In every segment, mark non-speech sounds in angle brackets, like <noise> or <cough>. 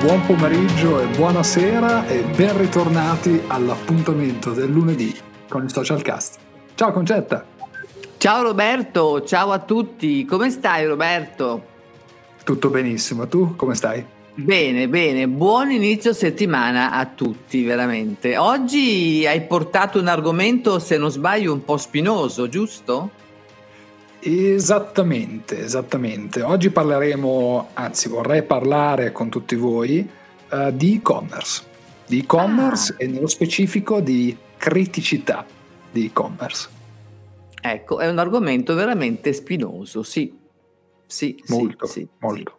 buon pomeriggio e buonasera e ben ritornati all'appuntamento del lunedì con il Social Cast. Ciao Concetta! Ciao Roberto, ciao a tutti, come stai Roberto? Tutto benissimo, tu come stai? Bene, bene, buon inizio settimana a tutti, veramente. Oggi hai portato un argomento, se non sbaglio, un po' spinoso, giusto? Esattamente, esattamente. Oggi parleremo, anzi vorrei parlare con tutti voi uh, di e-commerce, di e-commerce ah. e nello specifico di criticità di e-commerce. Ecco, è un argomento veramente spinoso, sì. Sì, molto, sì, molto. Sì.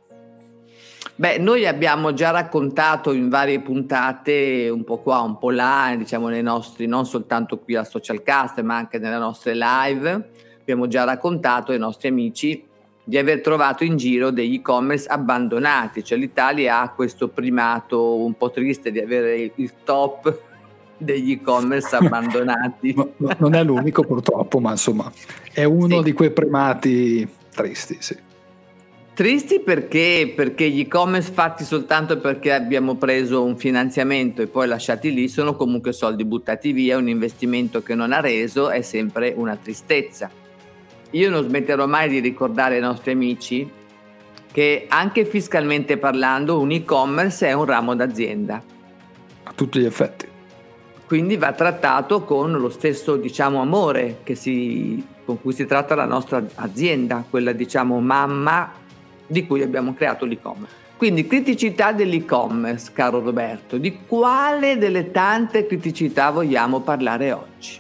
Beh, noi abbiamo già raccontato in varie puntate, un po' qua, un po' là, diciamo nei nostri, non soltanto qui a Social Cast, ma anche nelle nostre live abbiamo già raccontato ai nostri amici di aver trovato in giro degli e-commerce abbandonati, cioè l'Italia ha questo primato un po' triste di avere il top degli e-commerce <laughs> abbandonati. no, no, non è l'unico purtroppo, ma insomma è uno sì. di quei primati tristi, sì. Tristi perché, perché gli e-commerce fatti soltanto perché abbiamo preso un finanziamento e poi lasciati lì sono comunque soldi buttati via, un investimento che non ha reso è sempre una tristezza io non smetterò mai di ricordare ai nostri amici che anche fiscalmente parlando un e-commerce è un ramo d'azienda. A tutti gli effetti. Quindi va trattato con lo stesso diciamo, amore si, con cui si tratta la nostra azienda, quella diciamo mamma di cui abbiamo creato l'e-commerce. Quindi criticità dell'e-commerce, caro Roberto, di quale delle tante criticità vogliamo parlare oggi?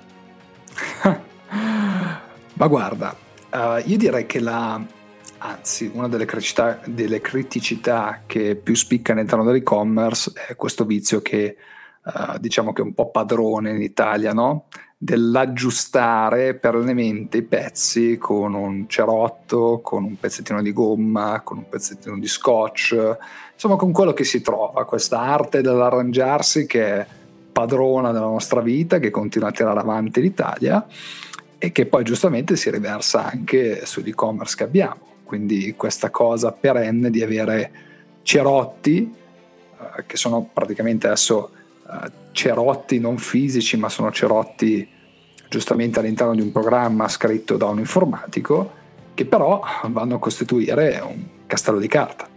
Ma guarda, uh, io direi che la, anzi, una delle criticità, delle criticità, che più spicca all'interno dell'e-commerce è questo vizio che uh, diciamo che è un po' padrone in Italia, no? Dell'aggiustare perennemente i pezzi con un cerotto, con un pezzettino di gomma, con un pezzettino di scotch, insomma con quello che si trova, questa arte dell'arrangiarsi che è padrona della nostra vita, che continua a tirare avanti l'Italia e che poi giustamente si riversa anche sull'e-commerce che abbiamo. Quindi questa cosa perenne di avere cerotti, eh, che sono praticamente adesso eh, cerotti non fisici, ma sono cerotti giustamente all'interno di un programma scritto da un informatico, che però vanno a costituire un castello di carta.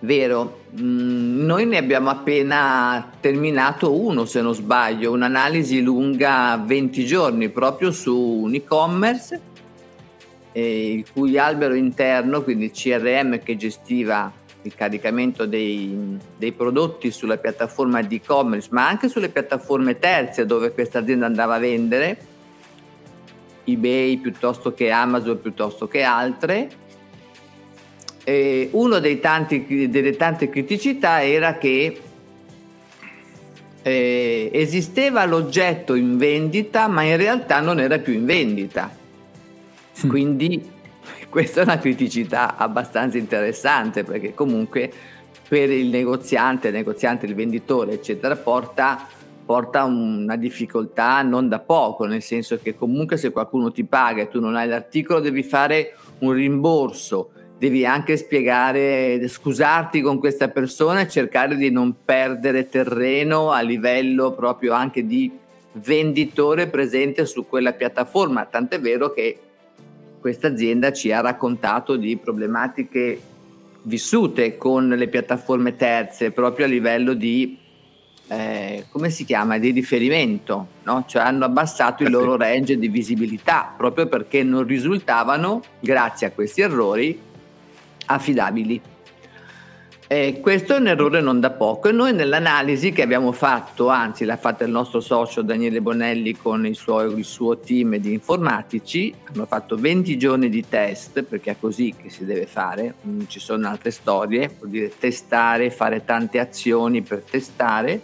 Vero, mm, noi ne abbiamo appena terminato uno, se non sbaglio, un'analisi lunga 20 giorni proprio su un e-commerce, eh, il cui albero interno, quindi il CRM che gestiva il caricamento dei, dei, prodotti sulla piattaforma di e-commerce, ma anche sulle piattaforme terze dove questa azienda andava a vendere, eBay piuttosto che Amazon piuttosto che altre, eh, una delle tante criticità era che eh, esisteva l'oggetto in vendita ma in realtà non era più in vendita. Quindi <laughs> questa è una criticità abbastanza interessante perché comunque per il negoziante, il negoziante, il venditore, eccetera, porta, porta una difficoltà non da poco, nel senso che comunque se qualcuno ti paga e tu non hai l'articolo devi fare un rimborso, devi anche spiegare, scusarti con questa persona e cercare di non perdere terreno a livello proprio anche di venditore presente su quella piattaforma. Tant'è vero che questa azienda ci ha raccontato di problematiche vissute con le piattaforme terze proprio a livello di eh, come si chiama di riferimento, no? cioè hanno abbassato il loro range di visibilità proprio perché non risultavano, grazie a questi errori, affidabili. E questo è un errore non da poco e noi nell'analisi che abbiamo fatto, anzi l'ha fatta il nostro socio Daniele Bonelli con il suo, il suo team di informatici, hanno fatto 20 giorni di test perché è così che si deve fare, non ci sono altre storie, vuol dire testare, fare tante azioni per testare,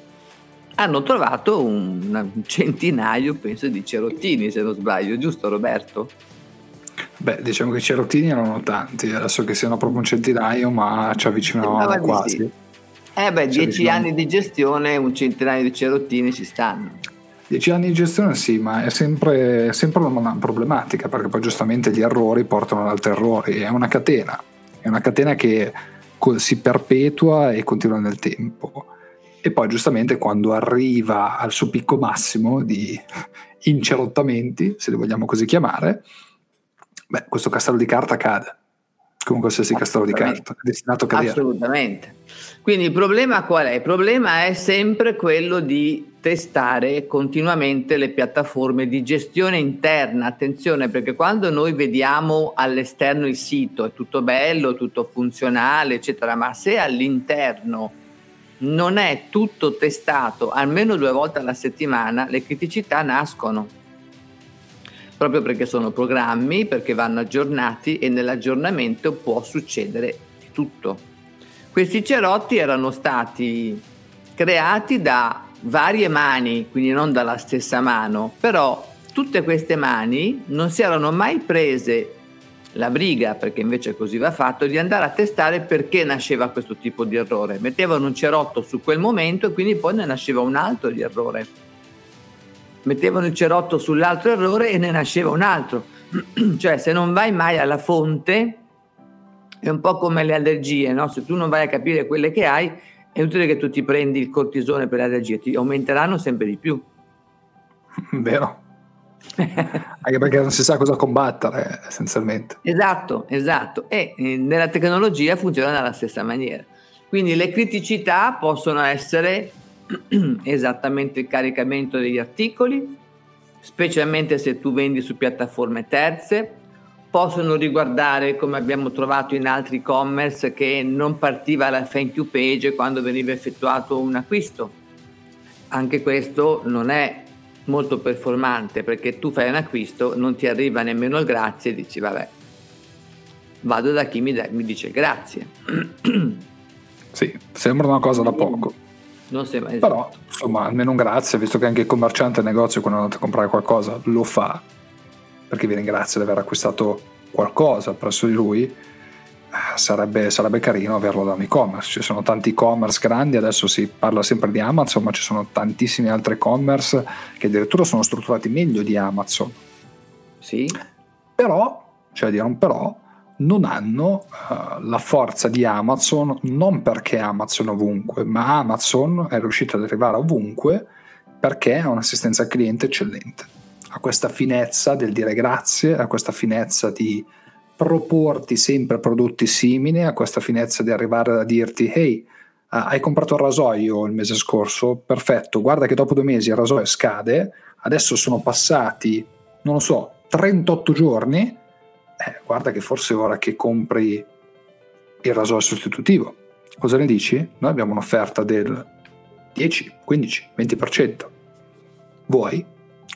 hanno trovato un, un centinaio penso di cerottini se non sbaglio, giusto Roberto? Beh, diciamo che i cerottini erano tanti, adesso che siano proprio un centinaio, ma ci avvicinavamo quasi. Sì. Eh beh, ci dieci anni di gestione, un centinaio di cerottini ci stanno. Dieci anni di gestione sì, ma è sempre, è sempre una problematica, perché poi giustamente gli errori portano ad altri errori, è una catena, è una catena che si perpetua e continua nel tempo. E poi giustamente quando arriva al suo picco massimo di incerottamenti, se li vogliamo così chiamare, beh, questo castello di carta cade come qualsiasi castello di carta, è destinato a cadere. Assolutamente. Quindi il problema qual è? Il problema è sempre quello di testare continuamente le piattaforme di gestione interna. Attenzione perché quando noi vediamo all'esterno il sito è tutto bello, tutto funzionale, eccetera, ma se all'interno non è tutto testato almeno due volte alla settimana, le criticità nascono proprio perché sono programmi, perché vanno aggiornati e nell'aggiornamento può succedere di tutto. Questi cerotti erano stati creati da varie mani, quindi non dalla stessa mano, però tutte queste mani non si erano mai prese la briga, perché invece così va fatto, di andare a testare perché nasceva questo tipo di errore. Mettevano un cerotto su quel momento e quindi poi ne nasceva un altro di errore mettevano il cerotto sull'altro errore e ne nasceva un altro. <clears throat> cioè se non vai mai alla fonte, è un po' come le allergie, no? se tu non vai a capire quelle che hai, è utile che tu ti prendi il cortisone per le allergie, ti aumenteranno sempre di più. <laughs> Vero. Anche perché non si sa cosa combattere essenzialmente. Esatto, esatto. E eh, nella tecnologia funziona nella stessa maniera. Quindi le criticità possono essere <clears throat> esattamente il caricamento degli articoli, specialmente se tu vendi su piattaforme terze, possono riguardare come abbiamo trovato in altri e-commerce che non partiva la thank you page quando veniva effettuato un acquisto. Anche questo non è molto performante perché tu fai un acquisto, non ti arriva nemmeno il grazie e dici vabbè, vado da chi mi, da- mi dice grazie. <clears throat> sì, sembra una cosa da poco. Non sembra, esatto. Però, insomma, almeno un grazie, visto che anche il commerciante al negozio quando andate a comprare qualcosa lo fa, perché vi ringrazia di aver acquistato qualcosa presso di lui, eh, sarebbe, sarebbe carino averlo da un e-commerce. Ci sono tanti e-commerce grandi, adesso si parla sempre di Amazon, ma ci sono tantissimi altri e-commerce che addirittura sono strutturati meglio di Amazon. Sì. Però, cioè dire un però, non hanno uh, la forza di Amazon, non perché Amazon ovunque, ma Amazon è riuscito ad arrivare ovunque perché ha un'assistenza al cliente eccellente. Ha questa finezza del dire grazie, ha questa finezza di proporti sempre prodotti simili, ha questa finezza di arrivare a dirti hey, hai comprato il rasoio il mese scorso, perfetto, guarda che dopo due mesi il rasoio scade, adesso sono passati, non lo so, 38 giorni, eh, guarda che forse ora che compri il rasoio sostitutivo, cosa ne dici? Noi abbiamo un'offerta del 10, 15, 20%. Vuoi?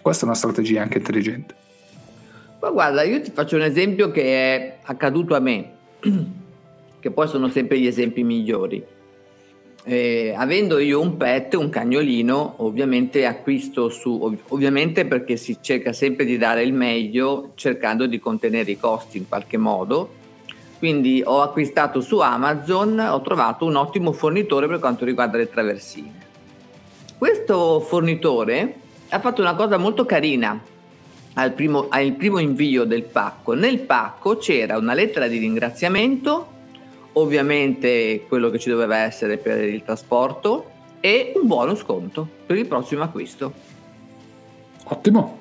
Questa è una strategia anche intelligente. Ma guarda, io ti faccio un esempio che è accaduto a me, <clears throat> che poi sono sempre gli esempi migliori. Eh, avendo io un pet, un cagnolino, ovviamente acquisto su, ov- ovviamente perché si cerca sempre di dare il meglio cercando di contenere i costi in qualche modo. Quindi ho acquistato su Amazon, ho trovato un ottimo fornitore per quanto riguarda le traversine. Questo fornitore ha fatto una cosa molto carina al primo, al primo invio del pacco. Nel pacco c'era una lettera di ringraziamento ovviamente quello che ci doveva essere per il trasporto e un buono sconto per il prossimo acquisto. Ottimo.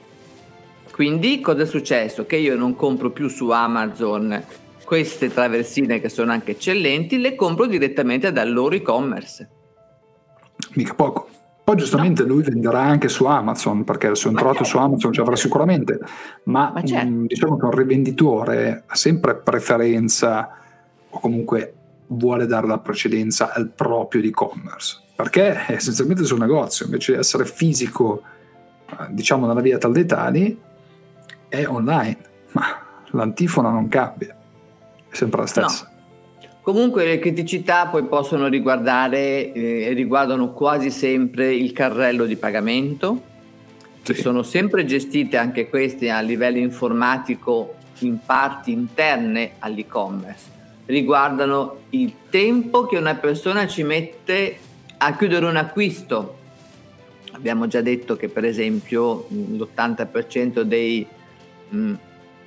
Quindi cosa è successo? Che io non compro più su Amazon queste traversine che sono anche eccellenti, le compro direttamente dal loro e-commerce. Mica poco. Poi giustamente no. lui venderà anche su Amazon perché il suo introito su Amazon ci avrà sicuramente, ma, ma certo. mh, diciamo che un rivenditore ha sempre preferenza o comunque vuole dare la precedenza al proprio e-commerce, perché è essenzialmente il suo negozio, invece di essere fisico, eh, diciamo nella via tal dei tali, è online, ma l'antifona non cambia, è sempre la stessa. No. Comunque le criticità poi possono riguardare e eh, riguardano quasi sempre il carrello di pagamento, sì. sono sempre gestite anche queste a livello informatico in parti interne all'e-commerce riguardano il tempo che una persona ci mette a chiudere un acquisto. Abbiamo già detto che per esempio l'80% dei mh,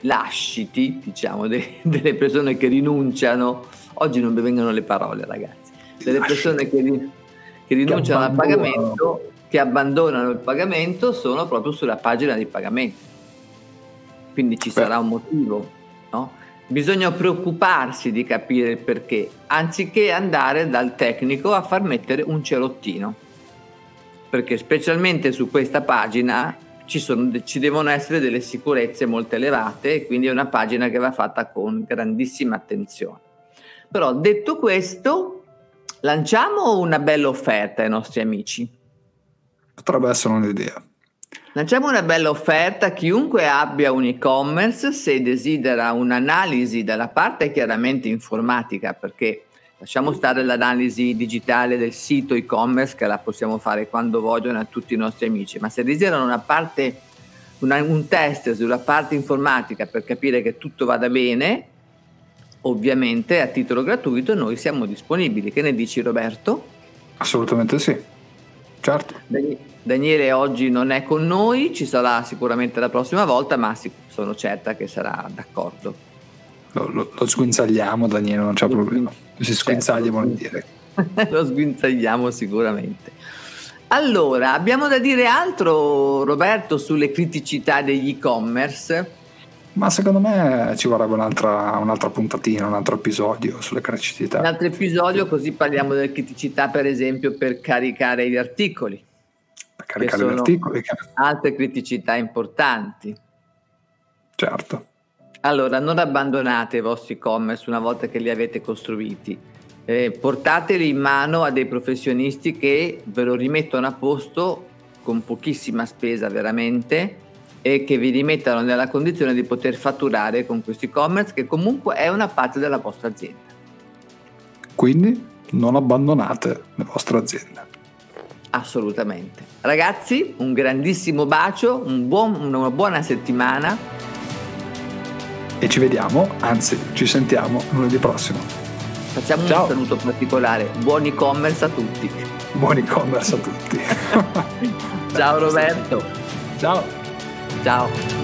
lasciti, diciamo, de- <laughs> delle persone che rinunciano Oggi non mi vengono le parole, ragazzi. Delle persone che, che rinunciano al pagamento, che abbandonano il pagamento, sono proprio sulla pagina di pagamento. Quindi ci Beh. sarà un motivo, no? Bisogna preoccuparsi di capire il perché, anziché andare dal tecnico a far mettere un cerottino. Perché specialmente su questa pagina ci, sono, ci devono essere delle sicurezze molto elevate e quindi è una pagina che va fatta con grandissima attenzione. Però detto questo, lanciamo una bella offerta ai nostri amici. Potrebbe essere un'idea. Lanciamo una bella offerta a chiunque abbia un e-commerce se desidera un'analisi dalla parte chiaramente informatica, perché lasciamo stare l'analisi digitale del sito e-commerce che la possiamo fare quando vogliono a tutti i nostri amici, ma se desiderano una parte, una, un test sulla parte informatica per capire che tutto vada bene, ovviamente a titolo gratuito noi siamo disponibili. Che ne dici Roberto? Assolutamente sì, certo. Daniele oggi non è con noi, ci sarà sicuramente la prossima volta, ma sono certa che sarà d'accordo. Lo, lo, lo sguinzagliamo, Daniele, non c'è problema. Si certo, sguinzaglia vuol dire. <laughs> lo sguinzagliamo sicuramente. Allora, abbiamo da dire altro, Roberto, sulle criticità degli e-commerce? Ma secondo me ci vorrebbe un'altra, un'altra, puntatina, un altro episodio sulle criticità. Un altro episodio, così parliamo delle criticità, per esempio, per caricare gli articoli caricare gli articoli. Che... Altre criticità importanti. Certo. Allora, non abbandonate i vostri e-commerce una volta che li avete costruiti. Eh, portateli in mano a dei professionisti che ve lo rimettono a posto con pochissima spesa veramente e che vi rimettano nella condizione di poter fatturare con questo e-commerce che comunque è una parte della vostra azienda. Quindi non abbandonate le vostre aziende. Assolutamente. Ragazzi, un grandissimo bacio, un buon, una buona settimana. E ci vediamo, anzi ci sentiamo lunedì prossimo. Facciamo Ciao. un saluto particolare. Buon e-commerce a tutti. Buon e-commerce a tutti. <laughs> Ciao Roberto. Ciao. 加油。